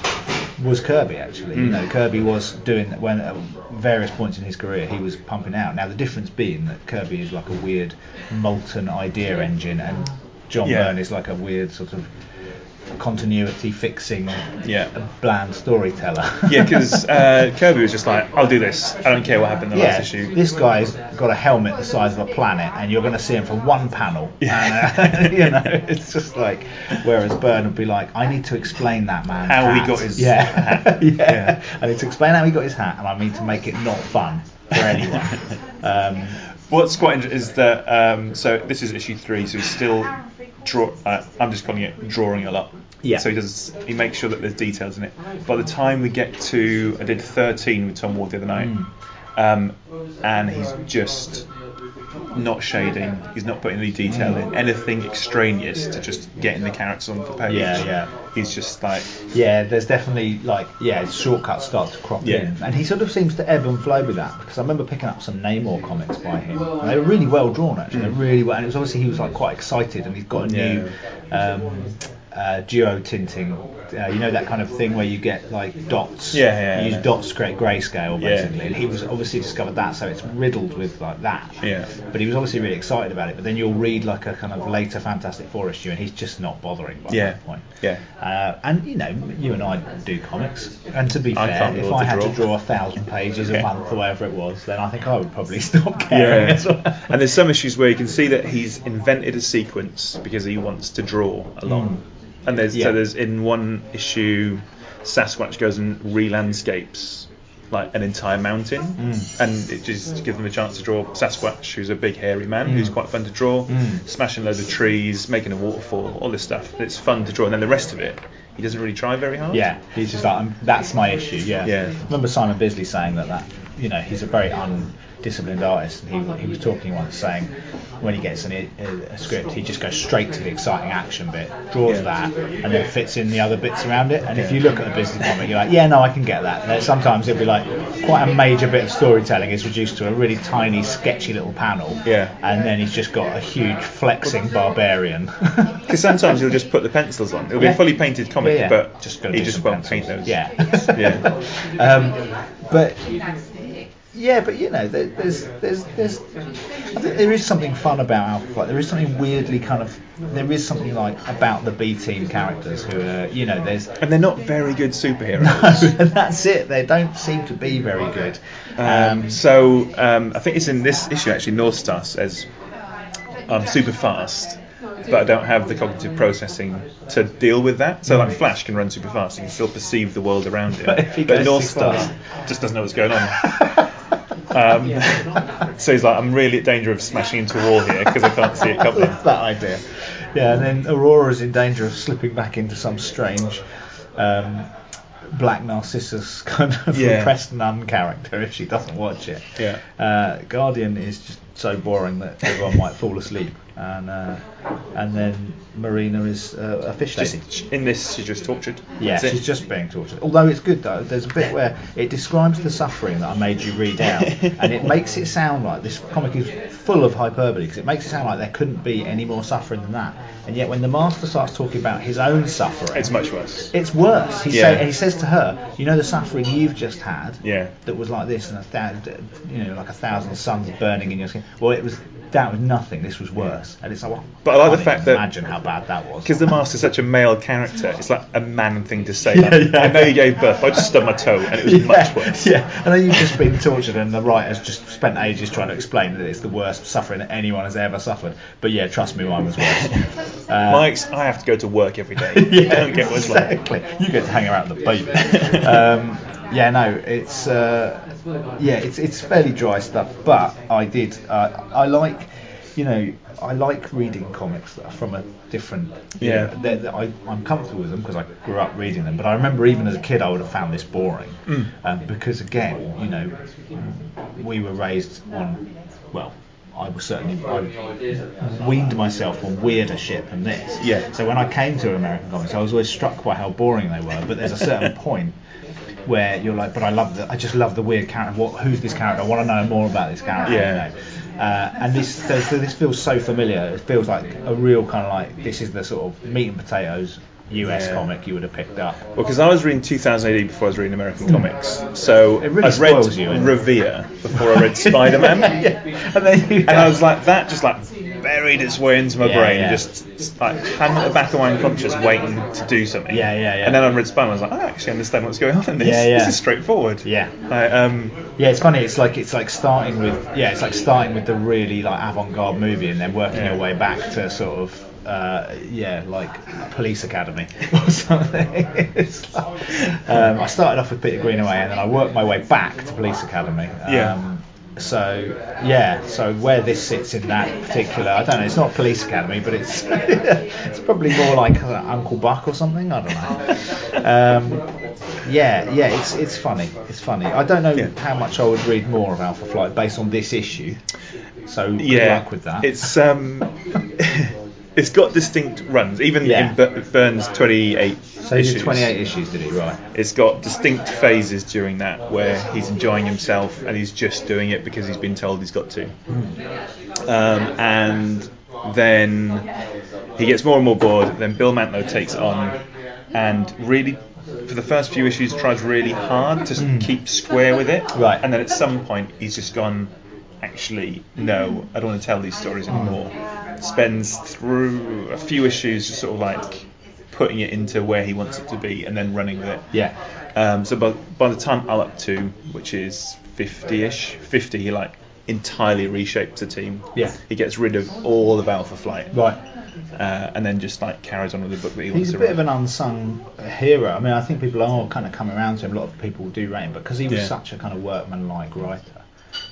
was Kirby. Actually, you Mm. know, Kirby was doing when at various points in his career he was pumping out. Now the difference being that Kirby is like a weird molten idea engine, and John Yeah. Byrne is like a weird sort of continuity fixing, Yeah. A bland storyteller. Yeah, because uh, Kirby was just like, I'll do this. I don't care what happened in the Yeah, last issue. this guy's got a helmet the size of a planet, and you're going to see him for one panel. Yeah. And, uh, you know, it's just like, whereas Byrne would be like, I need to explain that man How he got his yeah. hat. yeah, Yeah. I need to explain how he got his hat, and I need to make it not fun for anyone. um, What's quite interesting is that um, so this is issue three, so he's still draw. Uh, I'm just calling it drawing a lot. Yeah. So he does. He makes sure that there's details in it. By the time we get to, I did 13 with Tom Ward the other night, Mm. Um, and he's just not shading. He's not putting any detail in anything extraneous to just getting the characters on the page. Yeah, yeah. He's just like yeah, there's definitely like yeah, shortcuts start to crop Yeah. in, and he sort of seems to ebb and flow with that because I remember picking up some Namor comics by him. And they were really well drawn actually, they're really well, and it was obviously he was like quite excited, and he's got a new um, uh, duo tinting. Uh, you know that kind of thing where you get like dots. Yeah, yeah, You use yeah. dots to create grayscale basically. Yeah. and he was obviously discovered that, so it's riddled with like that. Yeah. But he was obviously really excited about it. But then you'll read like a kind of later Fantastic Four issue, and he's just not bothering by Yeah. that point. Yeah. Uh, and you know, you and I do comics, and to be I fair, if I had to draw. draw a thousand pages a month or whatever it was, then I think I would probably stop caring as well. And there's some issues where you can see that he's invented a sequence because he wants to draw along. And there's Yeah. so there's in one issue, Sasquatch goes and re-landscapes like an entire mountain, Mm. and it just gives them a chance to draw Sasquatch, who's a big hairy man who's Mm. quite fun to draw, Mm. smashing loads of trees, making a waterfall, all this stuff. It's fun to draw, and then the rest of it, he doesn't really try very hard. Yeah, he's just like, um, that's my issue. Yeah. Yeah. I remember Simon Bisley saying that that you know he's a very undisciplined artist, and he, he was talking once saying when he gets an, a, a script, he just goes straight to the exciting action bit, draws Yeah. that, and then fits in the other bits around it. And if you look at a Bisley comic, you're like, yeah, no, I can get that. Then sometimes it'll be like quite a major bit of storytelling is reduced to a really tiny, sketchy little panel. Yeah. And then he's just got a huge flexing barbarian. Because sometimes he'll just put the pencils on. It'll be Yeah. a fully painted comic, Yeah, yeah. but Just he just won't pencils. paint those. Yeah. Yeah. um, but yeah, but you know, there, there's there's there's I think there is something fun about Alpha Flight. There is something weirdly kind of there is something like about the B team characters who are you know there's And they're not very good superheroes. no, and that's it. They don't seem to be very good. Um, so um, I think it's in this issue actually. North Star says I'm super fast, but I don't have the cognitive processing to deal with that. So like Flash can run super fast, he can still perceive the world around him. But but North Star just doesn't know what's going on. Um, so he's like, I'm really at danger of smashing into a wall here because I can't see it coming. That idea. Yeah, and then Aurora is in danger of slipping back into some strange um, black Narcissus kind of Yeah. repressed nun character if she doesn't watch it. Yeah. Uh, Guardian is just so boring that everyone might fall asleep, and uh, and then Marina is uh, a fish lady. Just in this, she's just tortured. Yeah, That's it. she's just being tortured. Although it's good though. There's a bit where it describes the suffering that I made you read out, and it makes it sound like this comic is full of hyperbole because it makes it sound like there couldn't be any more suffering than that. And yet, when the master starts talking about his own suffering, It's much worse. it's worse. He Yeah. say, and he says to her, "You know the suffering you've just had, Yeah. that was like this, and a thousand, you know, like a thousand suns burning in your skin. Well, it was that was nothing. This was worse." And it's like, well, But I like the can't fact that- imagine how bad that was. Because the master's such a male character, it's like a man thing to say. Yeah, Like, yeah. I know you gave birth, I just stubbed my toe, and it was much worse. Yeah, I know you've just been tortured, and the writer's just spent ages trying to explain that it's the worst suffering that anyone has ever suffered. But yeah, trust me, mine was worse. Uh, Mike's, I have to go to work every day. yeah, I don't get what it's like. exactly. You get to hang around with the baby. um, yeah, no, it's uh, yeah, it's it's fairly dry stuff, but I did uh, I like you know I like reading comics that are from a different you Yeah. know, they're- they're- I, I'm comfortable with them because I grew up reading them. But I remember even as a kid I would have found this boring Mm. um, because again you know we were raised on well. I was certainly I weaned myself on weirder shit than this. Yeah. So when I came to American comics, I was always struck by how boring they were. But there's a certain point where you're like, but I love the, I just love the weird character. What, who's this character? I want to know more about this character. Yeah. You know? Uh, and this, this feels so familiar. It feels like a real kind of like this is the sort of meat and potatoes US Yeah. comic you would have picked up. Well, because I was reading 2000 AD before I was reading American comics, so really I'd read you? Revere before I read Spider Man, yeah. And and I was like, that just like buried its way into my Yeah, brain, yeah. just, like hung at the back of my unconscious, waiting to do something. Yeah, yeah, yeah. And then I read Man, I was like, I actually understand what's going on in this. Yeah, yeah. This is straightforward. Yeah. Like, um, Yeah, it's funny. It's like it's like starting with yeah, it's like starting with the really like avant-garde movie and then working Yeah. your way back to sort of uh, yeah, like Police Academy or something. Like, um, I started off with Peter Greenaway and then I worked my way back to Police Academy. Um, Yeah. So yeah, so where this sits in that particular, I don't know. It's not Police Academy, but it's it's probably more like Uncle Buck or something. I don't know. Um, yeah, yeah, it's it's funny. It's funny. I don't know Yeah. how much I would read more of Alpha Flight based on this issue. So good yeah, luck with that. It's um, it's got distinct runs, even Yeah. in Bur- Byrne's 28 so issues. did 28 issues, did he? Right. It's got distinct phases during that where he's enjoying himself and he's just doing it because he's been told he's got to. Um, and then he gets more and more bored. Then Bill Mantlo takes on and really, for the first few issues, tries really hard to s keep square with it. Right. And then at some point, he's just gone. Actually, no, I don't want to tell these stories anymore. Spends through a few issues just sort of like putting it into where he wants it to be and then running with it. Yeah. Um, so by, by the time I'm up to, which is 50-ish, 50, he like entirely reshapes the team. Yeah. He gets rid of all of Alpha Flight. Right. uh, and then just like carries on with the book that he wants He's a bit write. of an unsung hero. I mean, I think people are kind of coming around to him. A lot of people do rate him because he was Yeah. such a kind of workman-like writer.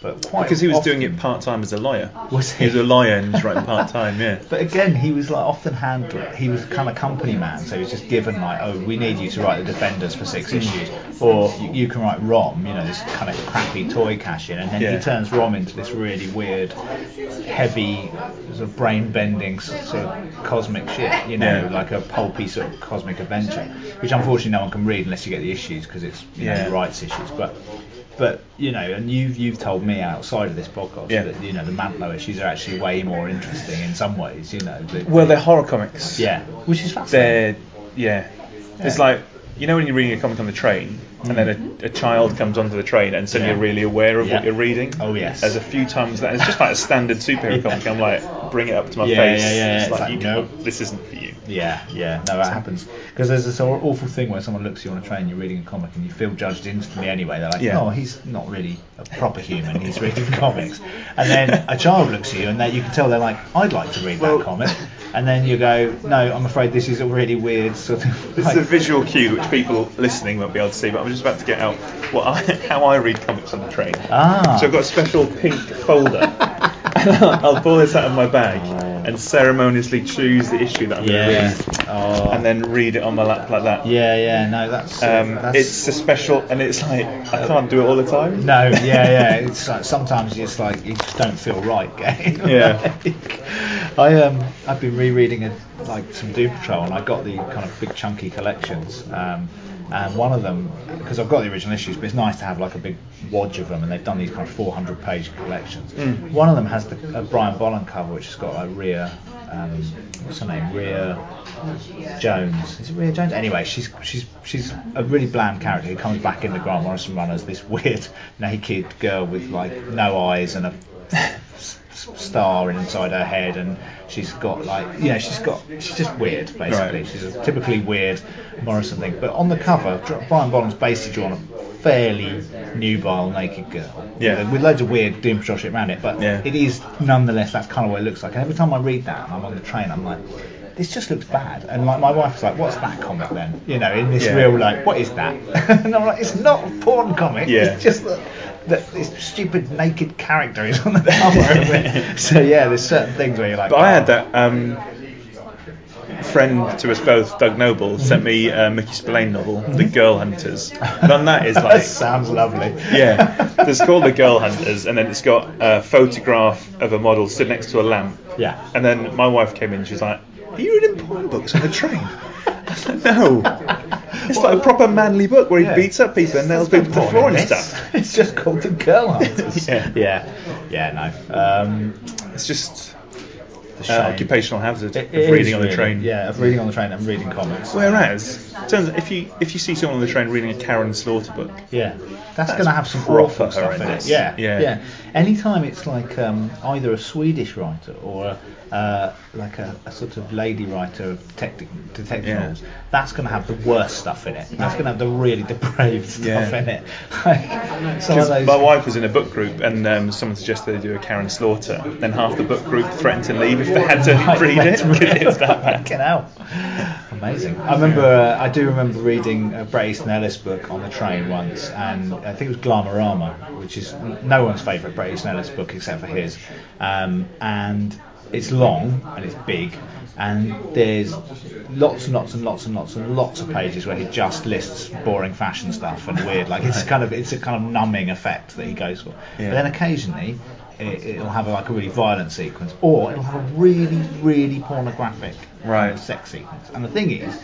But quite because he was often, doing it part time as a lawyer. Was he was a lawyer and was writing part time. Yeah. But again, he was like often handled. He was kind of company man, so he was just given like, oh, we need you to write the Defenders for six hmm. issues, or you, you can write Rom, you know, this kind of crappy toy cash in, and then Yeah. he turns Rom into this really weird, heavy, sort of brain-bending sort of cosmic shit, you know, Yeah. like a pulpy sort of cosmic adventure, which unfortunately no one can read unless you get the issues because it's you know, Yeah. rights issues, but. But you know, and you've you've told me outside of this podcast Yeah. that you know the Mantlo issues are actually way more interesting in some ways. You know, the, Well, they're horror comics. yeah, which is fascinating. They're yeah. It's like you know when you're reading a comic on the train, and mm. then a, a child comes onto the train, and suddenly Yeah. you're really aware of Yeah. what you're reading. Oh, yes. There's a few times that it's just like a standard superhero comic. I'm like, bring it up to my Yeah, face. yeah, yeah, It's it's like, like, you no. this isn't for you. Yeah, yeah, no, that happens because there's this awful thing where someone looks at you on a train, you're reading a comic, and you feel judged instantly anyway. They're like, Yeah. "Oh, he's not really a proper human; he's reading comics." And then a child looks at you, and you can tell they're like, "I'd like to read that comic," and then you go, "No, I'm afraid this is a really weird sort of." This like- is a visual cue which people listening won't be able to see, but I'm just about to get out what I, how I read comics on the train. Ah. So I've got a special pink folder. I'll pull this out of my bag and ceremoniously choose the issue that I'm going to read, Oh. and then read it on my lap like that. Yeah, yeah, no, that's. uh, Um, that's it's a special, and it's like I can't do it all the time. No, yeah, yeah. It's like sometimes it's like you just don't feel right. Yeah. like, I um I've been rereading a, like some Doom Patrol and I got the kind of big chunky collections. Um, and one of them, because I've got the original issues, but it's nice to have like a big wodge of them, and they've done these kind of 400 page collections. Mm. One of them has the a Brian Bolland cover, which has got a Rhea, um, what's her name, Rhea Jones. Is it Rhea Jones? Anyway, she's she's she's a really bland character who comes back in the Grant Morrison run as this weird naked girl with like no eyes and a star inside her head, and she's got like yeah, she's got she's just weird basically. Right. She's a typically weird Morrison thing. But on the cover, Brian Bolland's basically drawn a fairly nubile naked girl. Yeah. With, loads of weird Doom Patrol shit around it, but Yeah. it is nonetheless that's kind of what it looks like. And every time I read that and I'm on the train, I'm like, this just looks bad. And like my wife's like, what's that comic then? You know, in this Yeah. real like, what is that? and I'm like, it's not a porn comic. Yeah. It's just that, that this stupid naked character is on the cover of it. So yeah, there's certain things where you're like, But I oh. had that um, friend to us both, Doug Noble, sent me a Mickey Spillane novel, The Girl Hunters. And on that is that like sounds lovely. yeah, it's called The Girl Hunters, and then it's got a photograph of a model stood next to a lamp. Yeah. And then my wife came in, she's like, "Are you reading porn books on the train?" I was like, no. It's like a proper manly book where he Yeah. beats up people and nails people to the floor and stuff. It's just called the Girl Hunters. Yeah. yeah, yeah, no. Um, It's just it's uh, occupational hazard It- of reading on the really, train. Yeah, of reading on the train and reading comics. Whereas, turns if you if you see someone on the train reading a Karin Slaughter book, Yeah, that's, That's going to have some proper awful stuff in it. Yeah, Yeah. yeah. Anytime it's like um, either a Swedish writer or uh, like a, a sort of lady writer of tec- detective Yeah. novels, that's going to have the worst stuff in it. That's going to have the really depraved stuff Yeah. in it. Like some of 'Cause those. my wife was in a book group and um, someone suggested they do a Karin Slaughter. Then half the book group threatened to leave if they had to Right, read it because it was that bad. Fucking hell. Amazing. I remember, uh, I do remember reading a Bret Easton Ellis book on the train once, and I think it was Glamorama, which is no one's favourite Bret Easton Ellis book except for his. Um, and it's long and it's big, and there's lots and lots and lots and lots and lots of pages where he just lists boring fashion stuff and weird. Like it's kind of it's a kind of numbing effect that he goes for. Yeah. But then occasionally it, it'll have like a really violent sequence, or it'll have a really, really pornographic Right. sex sequence. And the thing is,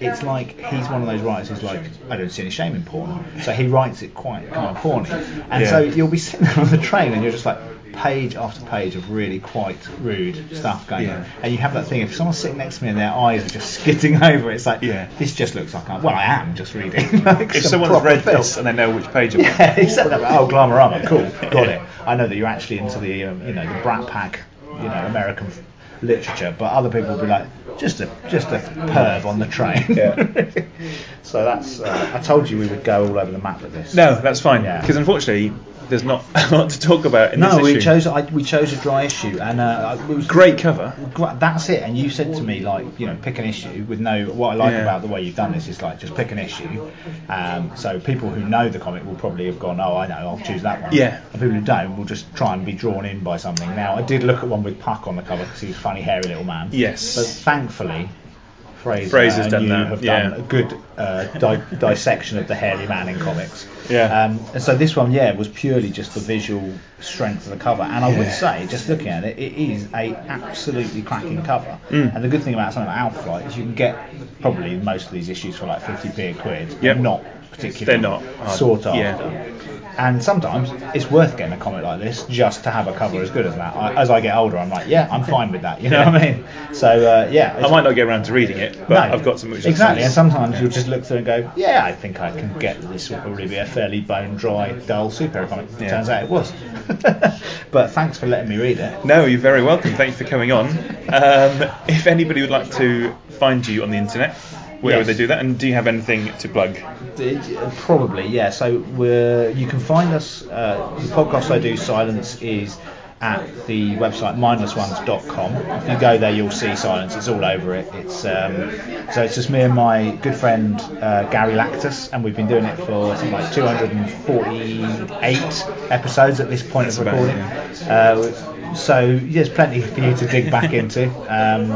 it's like he's one of those writers who's like, I don't see any shame in porn, so he writes it quite kind of porny. And Yeah. so you'll be sitting there on the train and you're just like page after page of really quite rude stuff going Yeah. on. And you have that thing if someone's sitting next to me and their eyes are just skidding over, it's like, Yeah. this just looks like I'm, well, I am just reading. like If someone's read this and they know which page it was, Yeah, exactly. Oh, Glamorama, cool, got it. I know that you're actually into the, um, you know, the Brat Pack, you know, American literature, but other people will be like, just a, just a perv on the train. Yeah. so that's. Uh, I told you we would go all over the map with this. no, that's fine. Yeah. Because unfortunately, there's not a lot to talk about in no, this we chose I, we chose a dry issue, and uh, it was Great cover. That's it. And you said to me like, you know, pick an issue with no. What I like Yeah. about the way you've done this is like just pick an issue. Um, so people who know the comic will probably have gone, oh, I know, I'll choose that one. Yeah. And people who don't will just try and be drawn in by something. Now I did look at one with Puck on the cover because he's a funny hairy little man. Yes. But thankfully. Fraser, Fraser's done you that, have yeah. done a good uh, di- dissection of the hairy man in comics. Yeah. Um, and so this one, yeah, was purely just the visual strength of the cover. And I would say, just looking at it, it is a absolutely cracking cover. Mm. And the good thing about something like Alpha is you can get probably most of these issues for like 50p a quid. Yep. Not particularly They're not hard. sought after. Yeah. And sometimes it's worth getting a comic like this just to have a cover as good as that. I, as I get older, I'm like, yeah, I'm fine with that. You know Yeah. what I mean? So uh, yeah, I might not get around to reading it, but no, I've got some exactly. And sometimes you'll just look through and go, yeah, I think I can get this will probably be a fairly bone dry, dull superhero comic. Yeah. Turns out it was. but thanks for letting me read it. No, you're very welcome. Thanks for coming on. Um, if anybody would like to find you on the internet, where would they do that? And do you have anything to plug? Probably, yeah. So we're, you can find us. Uh, the podcast I do, Silence, is at the website mindlessones.com. If you go there, you'll see Silence. It's all over it. It's um, so it's just me and my good friend uh, Gary Lactus, and we've been doing it for something like 248 episodes at this point That's of about it, recording. Uh, so there's plenty for you to dig back into. Um,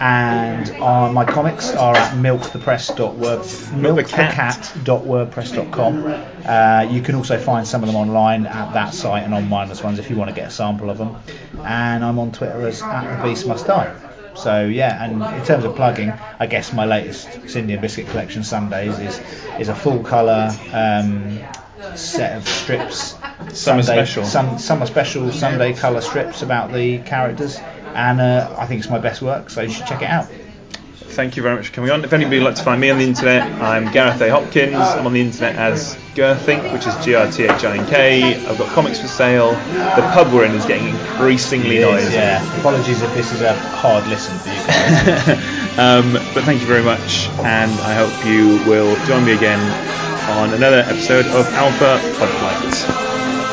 and uh, my comics are at milkthepress.word milkthecat.wordpress.com. Uh, you can also find some of them online at that site and on Mindless Ones if you want to get a sample of them. And I'm on Twitter as at the Beast Must Die. So yeah, and in terms of plugging, I guess my latest Cindy and Biscuit collection Sundays is is a full colour um, set of strips. Summer Sunday- special. Summer special Sunday colour strips about the characters, and uh, I think it's my best work, so you should check it out. Thank you very much for coming on. If anybody would like to find me on the internet, I'm Gareth A. Hopkins. I'm on the internet as Girthink, which is G R T H I N K. I've got comics for sale. The pub we're in is getting increasingly noisy. Yeah. Apologies if this is a hard listen for you guys. um, but thank you very much, and I hope you will join me again on another episode of Alpha Podflight.